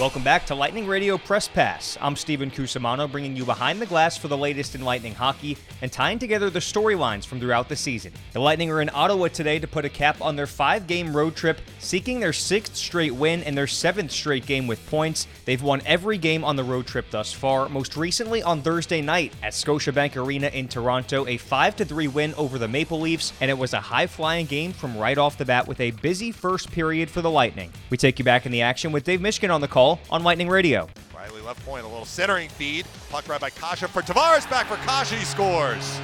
Welcome back to Lightning Radio Press Pass. I'm Stephen Cusimano, bringing you behind the glass for the latest in Lightning hockey and tying together the storylines from throughout the season. The Lightning are in Ottawa today to put a cap on their five game road trip, seeking their sixth straight win and their seventh straight game with points. They've won every game on the road trip thus far, most recently on Thursday night at Scotiabank Arena in Toronto, a 5 3 win over the Maple Leafs, and it was a high flying game from right off the bat with a busy first period for the Lightning. We take you back in the action with Dave Mishkin on the call on Lightning Radio. Rielly left point, a little centering feed. Puck right by Kase for Tavares. Back for Kase. He scores.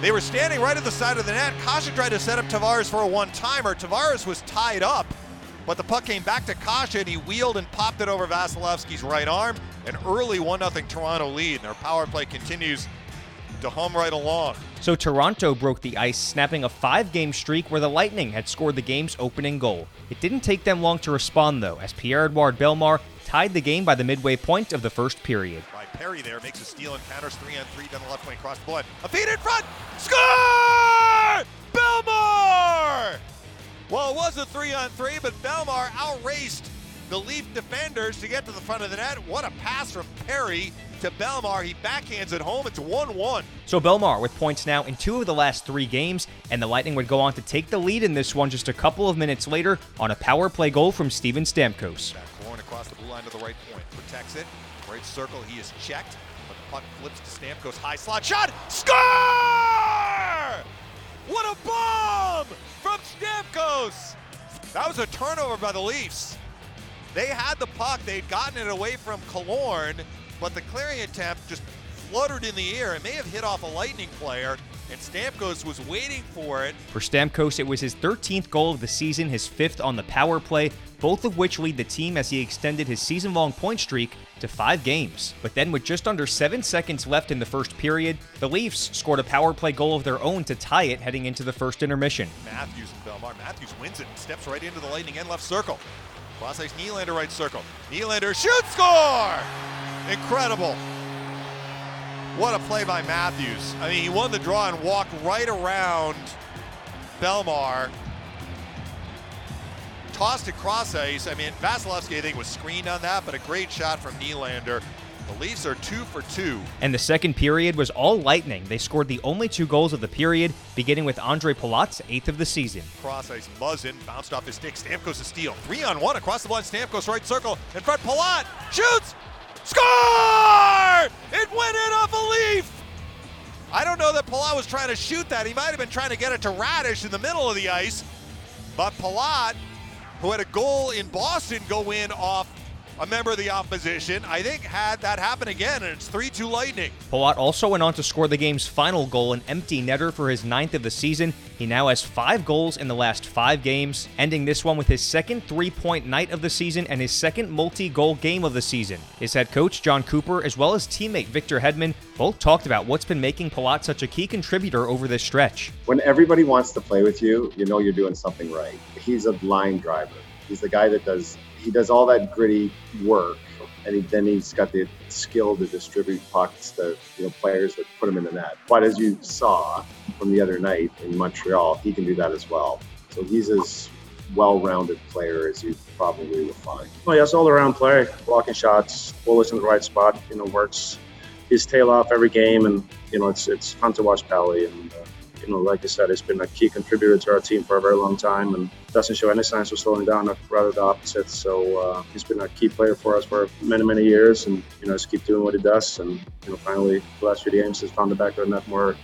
They were standing right at the side of the net. Kase tried to set up Tavares for a one-timer. Tavares was tied up, but the puck came back to Kase and he wheeled and popped it over Vasilevskiy's right arm. An early 1-0 Toronto lead. And their power play continues to hum right along. So Toronto broke the ice, snapping a five game streak where the Lightning had scored the game's opening goal. It didn't take them long to respond, though, as Pierre Edouard Bellemare tied the game by the midway point of the first period. By Perry there, makes a steal and counters three on three down the left wing, across the blood. A feed in front! Score! Bellemare! Well, it was a three on three, but Bellemare outraced the Leaf defenders to get to the front of the net. What a pass from Perry to Bellemare. He backhands it home. It's 1 1. So Bellemare with points now in two of the last three games, and the Lightning would go on to take the lead in this one just a couple of minutes later on a power play goal from Steven Stamkos. Back Corn across the blue line to the right point. Protects it. Right circle. He is checked. But the puck flips to Stamkos. High slot shot. Score! What a bomb from Stamkos! That was a turnover by the Leafs. They had the puck. They'd gotten it away from Killorn, but the clearing attempt just fluttered in the air. It may have hit off a Lightning player, and Stamkos was waiting for it. For Stamkos, it was his 13th goal of the season, his fifth on the power play, both of which lead the team as he extended his season long point streak to five games. But then, with just under seven seconds left in the first period, the Leafs scored a power play goal of their own to tie it heading into the first intermission. Matthews and Bellemare. Matthews wins it and steps right into the Lightning end left circle. Cross ice Nylander right circle. Nylander shoots, score! Incredible. What a play by Matthews. I mean, he won the draw and walked right around Bellemare. Tossed it cross ice. I mean, Vasilevskiy, I think, was screened on that, but a great shot from Nylander. The Leafs are two for two. And the second period was all lightning. They scored the only two goals of the period, beginning with Andre Palat's eighth of the season. Cross ice, Muzzin bounced off his stick. Stamkos a steal. Three on one across the line. Stamkos right circle. In front, Palat shoots. Score! It went in off a leaf. I don't know that Palat was trying to shoot that. He might have been trying to get it to Raddysh in the middle of the ice. But Palat, who had a goal in Boston go in off a member of the opposition, I think had that happen again, and it's 3 2 Lightning. Palat also went on to score the game's final goal, an empty netter for his ninth of the season. He now has five goals in the last five games, ending this one with his second three point night of the season and his second multi goal game of the season. His head coach, Jon Cooper, as well as teammate Victor Hedman, both talked about what's been making Palat such a key contributor over this stretch. When everybody wants to play with you, you know you're doing something right. He's a line driver. He's the guy that does he does all that gritty work, and he, then he's got the skill to distribute pucks to you know players that put him in the net. But as you saw from the other night in Montreal, he can do that as well. So he's as well-rounded player as you probably will find. Well, yes, all-around player, blocking shots, bullet's in the right spot. You know, works his tail off every game, and you know it's it's fun to watch Pally and. Uh, you know, like I said, he's been a key contributor to our team for a very long time and doesn't show any signs of slowing down, rather the opposite. So uh, he's been a key player for us for many, many years and, you know, just keep doing what he does. And, you know, finally, the last few games, he's found the back of the net more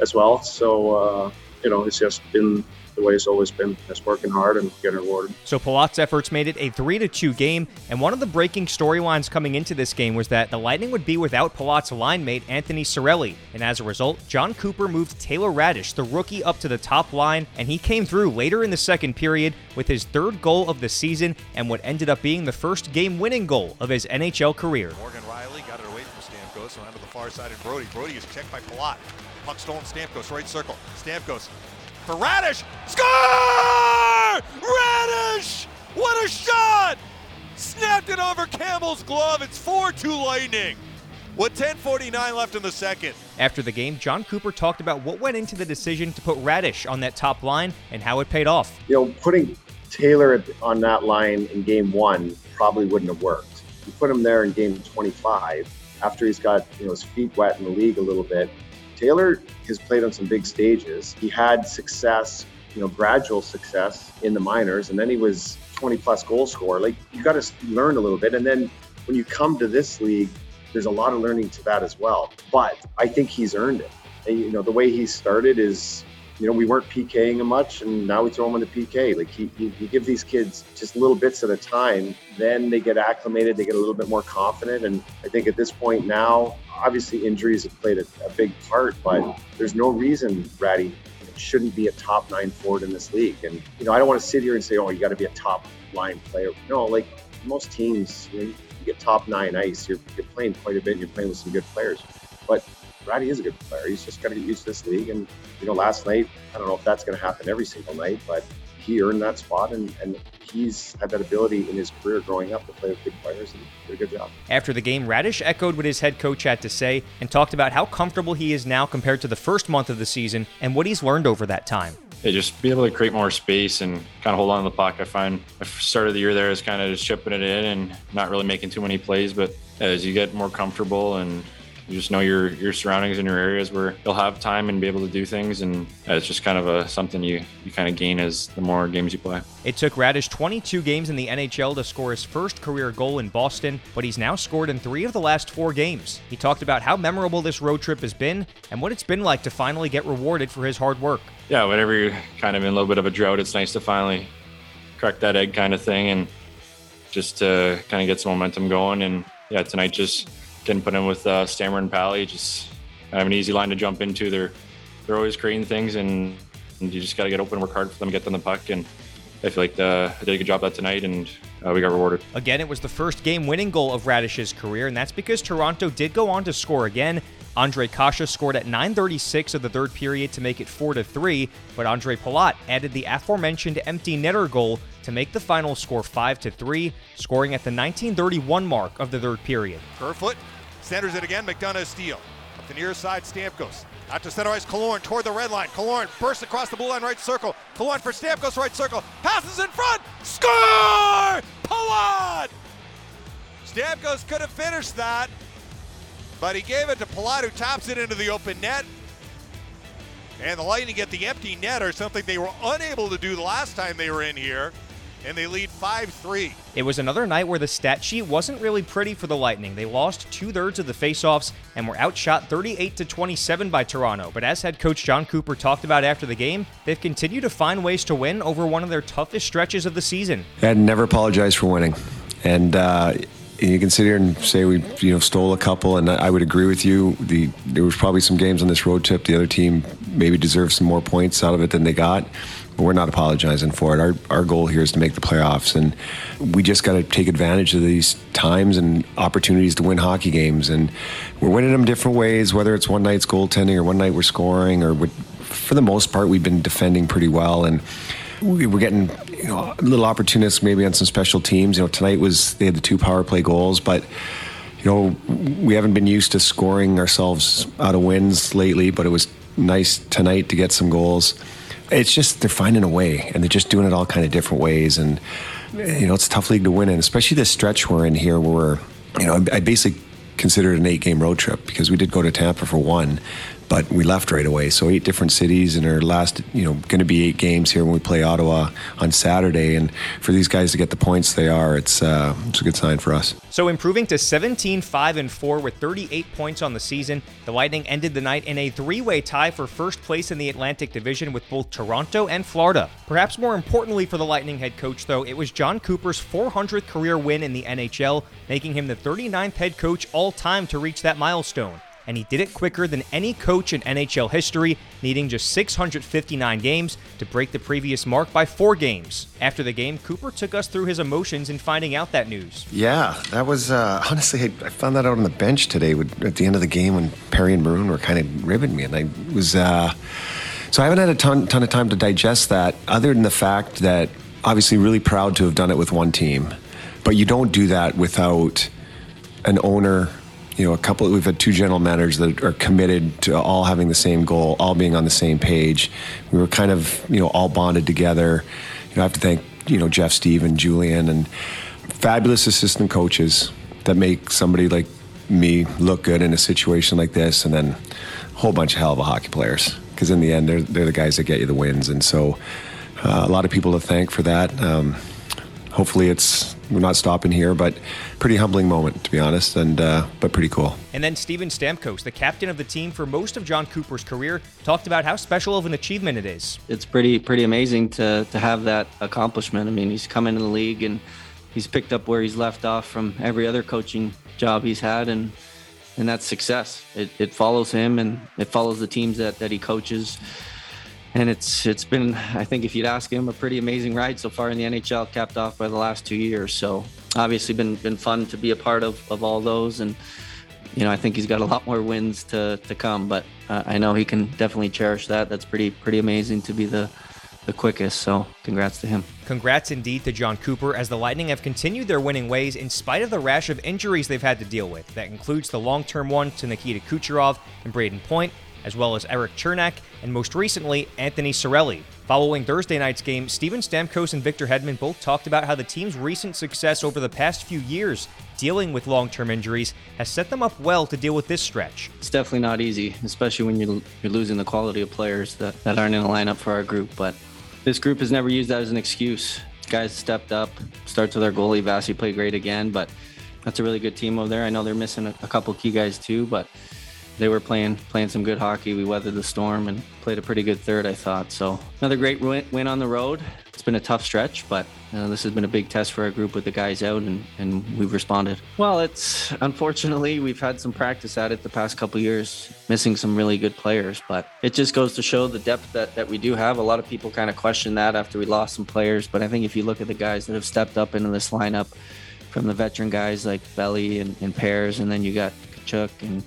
as well. So, uh, you know, it's just been the way it's always been. Just working hard and getting rewarded. So Palat's efforts made it a 3 to 2 game, and one of the breaking storylines coming into this game was that the Lightning would be without Palat's line mate Anthony Cirelli, and as a result, Jon Cooper moved Taylor Raddysh, the rookie, up to the top line, and he came through later in the second period with his third goal of the season and what ended up being the first game-winning goal of his NHL career. Morgan Rielly got it away from Stamkos, and onto the far side, and Brodie. Brodie is checked by Palat. Puck stolen, Stamkos, right circle. Stamkos for Raddysh. Score! Raddysh! What a shot! Snapped it over Campbell's glove. It's 4-2 Lightning. With 10:49 left in the second. After the game, Jon Cooper talked about what went into the decision to put Raddysh on that top line and how it paid off. You know, putting Taylor on that line in game one probably wouldn't have worked. You put him there in game 25 after he's got you know his feet wet in the league a little bit. Taylor has played on some big stages. He had success, you know, gradual success in the minors, and then he was 20 plus goal scorer. Like you got to learn a little bit, and then when you come to this league, there's a lot of learning to that as well. But I think he's earned it. And, you know, the way he started is you know, we weren't PKing him much, and now we throw him into PK. Like he, he, he give these kids just little bits at a time, then they get acclimated, they get a little bit more confident. And I think at this point now, obviously injuries have played a, a big part, but there's no reason Ratty shouldn't be a top nine forward in this league. And you know, I don't want to sit here and say, oh, you got to be a top line player. No, like most teams, you, you get top nine ice, you're, you're playing quite a bit, and you're playing with some good players. But Ratty is a good player. He's just got to get used to this league. And, you know, last night, I don't know if that's going to happen every single night, but he earned that spot and, and he's had that ability in his career growing up to play with big players and did a good job. After the game, Raddysh echoed what his head coach had to say and talked about how comfortable he is now compared to the first month of the season and what he's learned over that time. Yeah, just be able to create more space and kind of hold on to the puck. I find I started the year there as kind of just chipping it in and not really making too many plays, but as you get more comfortable and you just know your your surroundings and your areas where you'll have time and be able to do things and uh, it's just kind of a something you you kind of gain as the more games you play. It took Raddysh 22 games in the nhl to score his first career goal in boston but he's now scored in three of the last four games. He talked about how memorable this road trip has been and what it's been like to finally get rewarded for his hard work. Yeah whenever you're kind of in a little bit of a drought it's nice to finally crack that egg kind of thing and just to kind of get some momentum going. And yeah tonight just getting put in with uh, Stammer and Pally. Just have an easy line to jump into. They're they're always creating things, and, and you just got to get open, work hard for them, get them the puck, and I feel like uh, I did a good job that tonight, and uh, we got rewarded. Again, it was the first game-winning goal of Raddysh's career, and that's because Toronto did go on to score again. Andre Kase scored at 9:36 of the third period to make it 4 to 3, but Andre Palat added the aforementioned empty netter goal to make the final score 5 to 3, scoring at the 1931 mark of the third period. Kerfoot Centers it again. McDonagh steal. Up the near side, Stamkos. Out to center ice, Killorn toward the red line. Killorn bursts across the blue line, right circle. Killorn for Stamkos, right circle. Passes in front. Score! Palat! Stamkos could have finished that, but he gave it to Palat, who taps it into the open net. And the Lightning get the empty net, or something they were unable to do the last time they were in here and they lead 5 3. It was another night where the stat sheet wasn't really pretty for the Lightning. They lost two thirds of the faceoffs and were outshot 38 to 27 by Toronto. But as head coach Jon Cooper talked about after the game, they've continued to find ways to win over one of their toughest stretches of the season. I'd never apologize for winning. And, uh, you can sit here and say we you know stole a couple, and I would agree with you. The there was probably some games on this road trip the other team maybe deserved some more points out of it than they got but we're not apologizing for it. Our, our goal here is to make the playoffs, and we just got to take advantage of these times and opportunities to win hockey games. And we're winning them different ways, whether it's one night's goaltending or one night we're scoring, or for the most part, we've been defending pretty well. And we were getting you know, little opportunists maybe on some special teams. You know, tonight was they had the two power play goals, but you know we haven't been used to scoring ourselves out of wins lately. But it was nice tonight to get some goals it's just they're finding a way and they're just doing it all kind of different ways and you know it's a tough league to win in especially this stretch we're in here where you know I basically consider it an eight game road trip because we did go to Tampa for one but we left right away. So eight different cities, and our last, you know, going to be eight games here when we play Ottawa on Saturday. And for these guys to get the points they are, it's uh, it's a good sign for us. So improving to 17, 5, and 4 with 38 points on the season, the Lightning ended the night in a three-way tie for first place in the Atlantic Division with both Toronto and Florida. Perhaps more importantly for the Lightning head coach, though, it was Jon Cooper's 400th career win in the NHL, making him the 39th head coach all time to reach that milestone and he did it quicker than any coach in NHL history, needing just 659 games to break the previous mark by four games. After the game, Cooper took us through his emotions in finding out that news. Yeah, that was uh, honestly, I found that out on the bench today at the end of the game when Perry and Maroon were kind of ribbing me, and I was. Uh, so I haven't had a ton, ton of time to digest that, other than the fact that obviously really proud to have done it with one team, but you don't do that without an owner you know, a couple. We've had two general managers that are committed to all having the same goal, all being on the same page. We were kind of, you know, all bonded together. You know, I have to thank you know Jeff, Steve, and Julien, and fabulous assistant coaches that make somebody like me look good in a situation like this, and then a whole bunch of hell of a hockey players. Because in the end, they're they're the guys that get you the wins, and so uh, a lot of people to thank for that. Um, hopefully, it's we're not stopping here, but pretty humbling moment to be honest, and uh, but pretty cool. And then Steven Stamkos, the captain of the team for most of Jon Cooper's career, talked about how special of an achievement it is. It's pretty pretty amazing to to have that accomplishment. I mean, he's come into the league and he's picked up where he's left off from every other coaching job he's had, and and that's success. It, it follows him and it follows the teams that, that he coaches. And it's it's been, I think, if you'd ask him, a pretty amazing ride so far in the NHL, capped off by the last two years. So obviously, been been fun to be a part of of all those, and you know, I think he's got a lot more wins to to come. But uh, I know he can definitely cherish that. That's pretty pretty amazing to be the the quickest. So congrats to him. Congrats indeed to Jon Cooper as the Lightning have continued their winning ways in spite of the rash of injuries they've had to deal with. That includes the long term one to Nikita Kucherov and Brayden Point, as well as Erik Cernak, and most recently, Anthony Cirelli. Following Thursday night's game, Steven Stamkos and Victor Hedman both talked about how the team's recent success over the past few years dealing with long term injuries has set them up well to deal with this stretch. It's definitely not easy, especially when you're, you're losing the quality of players that, that aren't in the lineup for our group. But this group has never used that as an excuse. Guys stepped up. Starts with our goalie, Vasi played great again, but that's a really good team over there. I know they're missing a, a couple key guys too, but they were playing playing some good hockey. We weathered the storm and played a pretty good third, I thought. So another great win, on the road. It's been a tough stretch, but uh, this has been a big test for our group with the guys out, and, and we've responded. Well, it's unfortunately we've had some practice at it the past couple years, missing some really good players, but it just goes to show the depth that, that we do have. A lot of people kind of question that after we lost some players, but I think if you look at the guys that have stepped up into this lineup, from the veteran guys like Belly and, and Pears, and then you got Katchouk and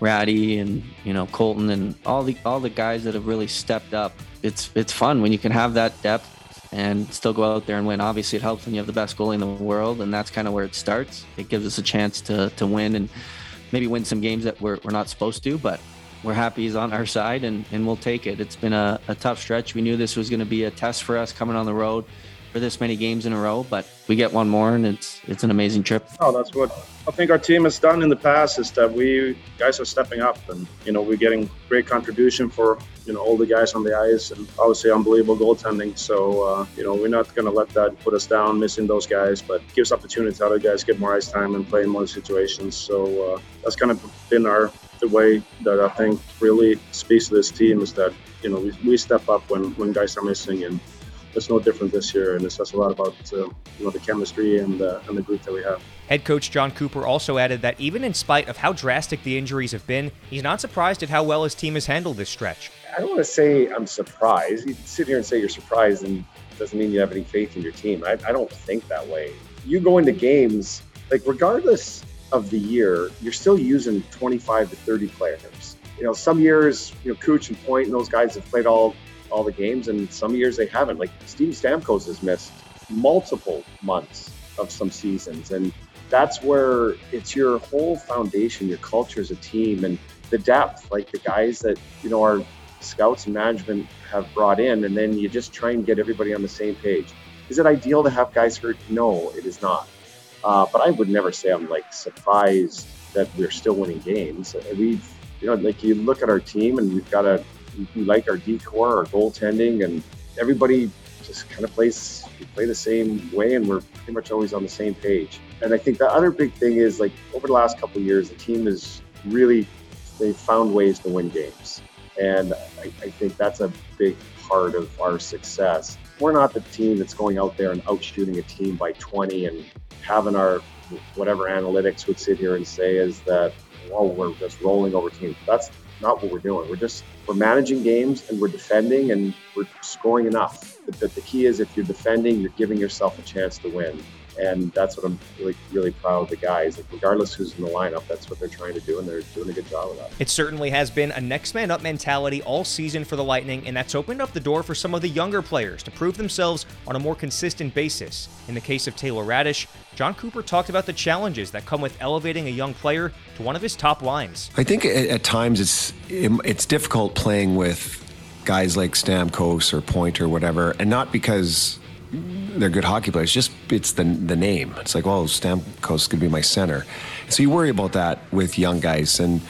Ratty and you know Colton and all the all the guys that have really stepped up. It's it's fun when you can have that depth and still go out there and win. Obviously, it helps when you have the best goalie in the world, and that's kind of where it starts. It gives us a chance to to win and maybe win some games that we're, we're not supposed to, but we're happy he's on our side and, and we'll take it. It's been a, a tough stretch. We knew this was going to be a test for us coming on the road for this many games in a row, but we get one more and it's it's an amazing trip. Oh, that's what I think our team has done in the past is that we guys are stepping up and you know we're getting great contribution for you know all the guys on the ice and obviously unbelievable goaltending. So uh, you know we're not going to let that put us down missing those guys, but gives opportunity to other guys get more ice time and play in more situations. So uh, that's kind of been our the way that I think really speaks to this team is that you know we, we step up when when guys are missing and it's no different this year, and it says a lot about uh, you know the chemistry and uh, and the group that we have. Head coach Jon Cooper also added that even in spite of how drastic the injuries have been, he's not surprised at how well his team has handled this stretch. I don't want to say I'm surprised. You sit here and say you're surprised, and doesn't mean you have any faith in your team. I, I don't think that way. You go into games like regardless of the year, you're still using 25 to 30 players. You know, some years, you know, Cooch and Point and those guys have played all all the games, and some years they haven't. Like Steven Stamkos has missed multiple months of some seasons, and that's where it's your whole foundation, your culture as a team, and the depth, like the guys that you know our scouts and management have brought in, and then you just try and get everybody on the same page. Is it ideal to have guys hurt? No, it is not. Uh, but I would never say I'm like surprised that we're still winning games. We've, you know, like you look at our team and we've got a we like our D corps, our goaltending, and everybody just kind of plays we play the same way, and we're pretty much always on the same page. And I think the other big thing is like over the last couple years, the team has really they've found ways to win games, and I, I think that's a big part of our success. We're not the team that's going out there and out shooting a team by 20 and having our whatever analytics would sit here and say is that well we're just rolling over teams. That's not what we're doing. We're just we're managing games and we're defending and we're scoring enough. The, the, key is if you're defending, you're giving yourself a chance to win. And that's what I'm really, really proud of the guys. Like regardless who's in the lineup, that's what they're trying to do, and they're doing a good job of that. It certainly has been a next man up mentality all season for the Lightning, and that's opened up the door for some of the younger players to prove themselves on a more consistent basis. In the case of Taylor Raddysh, Jon Cooper talked about the challenges that come with elevating a young player to one of his top lines. I think at times it's it's difficult playing with guys like Stamkos or Point or whatever, and not because they're good hockey players. Just it's the the name. It's like, well, Stamkos could be my center. So you worry about that with young guys, and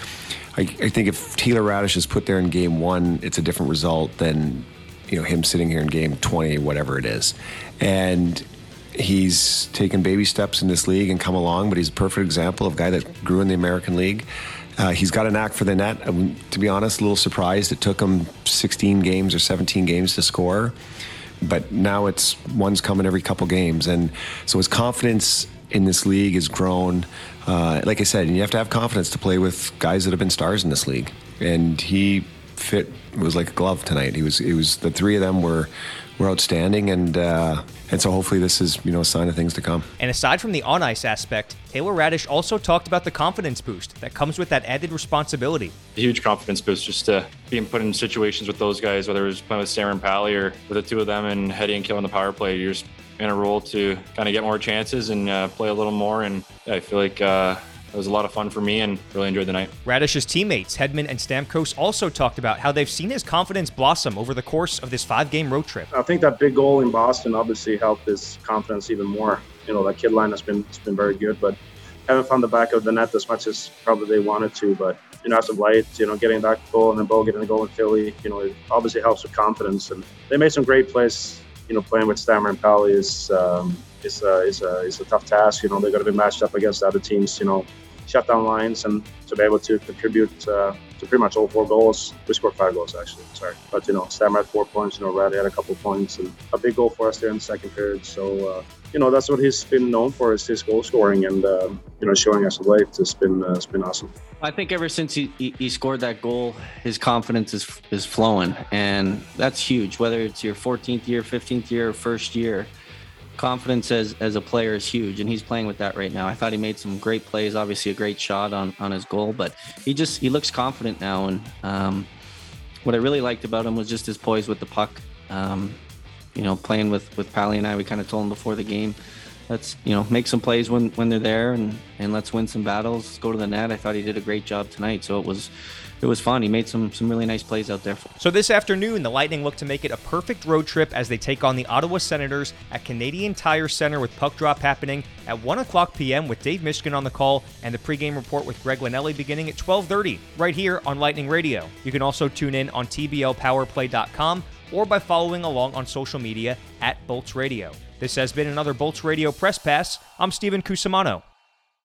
I, I think if Taylor Raddysh is put there in game one, it's a different result than you know him sitting here in game 20, whatever it is, and. He's taken baby steps in this league and come along, but he's a perfect example of a guy that grew in the American League. Uh, he's got a knack for the net. Um, to be honest, a little surprised it took him 16 games or 17 games to score but now it's one's coming every couple games, and so his confidence in this league has grown. Uh, like I said, and you have to have confidence to play with guys that have been stars in this league, and he fit was like a glove tonight. He was it was the three of them were were outstanding, and uh, and so hopefully this is you know a sign of things to come. And aside from the on ice aspect, Taylor Raddysh also talked about the confidence boost that comes with that added responsibility. A huge confidence boost just to being put in situations with those guys, whether it was playing with Sarah and Pally or with the two of them and heading and killing the power play. You're just in a role to kind of get more chances and uh, play a little more. And I feel like uh, it was a lot of fun for me and really enjoyed the night. Raddysh's teammates, Hedman and Stamkos, also talked about how they've seen his confidence blossom over the course of this five game road trip. I think that big goal in Boston obviously helped his confidence even more. You know, that kid line has been, has been very good, but haven't found the back of the net as much as probably they wanted to. But, you know, as of late, you know, getting that goal and then Bo getting the goal in Philly, you know, it obviously helps with confidence. And they made some great plays. You know, playing with Stammer and Pally is, um, is, a, is, a, is a tough task. You know, they're going to be matched up against other teams, you know, shut down lines and to be able to contribute uh, to pretty much all four goals. We scored five goals actually, sorry. But you know, Stammer had four points, you know, Raddy had a couple points and a big goal for us there in the second period. So uh, you know, that's what he's been known for is his goal scoring and uh, you know showing us the way. It's been uh, it's been awesome. I think ever since he, he, scored that goal, his confidence is is flowing, and that's huge. Whether it's your 14th year, 15th year, first year, confidence as as a player is huge, and he's playing with that right now. I thought he made some great plays, obviously a great shot on on his goal, but he just he looks confident now. And um, what I really liked about him was just his poise with the puck. Um, you know, playing with with Pally and I, we kind of told him before the game, let's you know make some plays when when they're there, and and let's win some battles. let's Go to the net. I thought he did a great job tonight, so it was it was fun. He made some some really nice plays out there. So this afternoon, the Lightning look to make it a perfect road trip as they take on the Ottawa Senators at Canadian Tire Center with puck drop happening at 1 o'clock p.m. with Dave Mishkin on the call and the pregame report with Greg Linelli beginning at 12:30 right here on Lightning Radio. You can also tune in on TBLPowerplay.com or by following along on social media at Bolts Radio. This has been another Bolts Radio Press Pass. I'm Stephen Cusimano.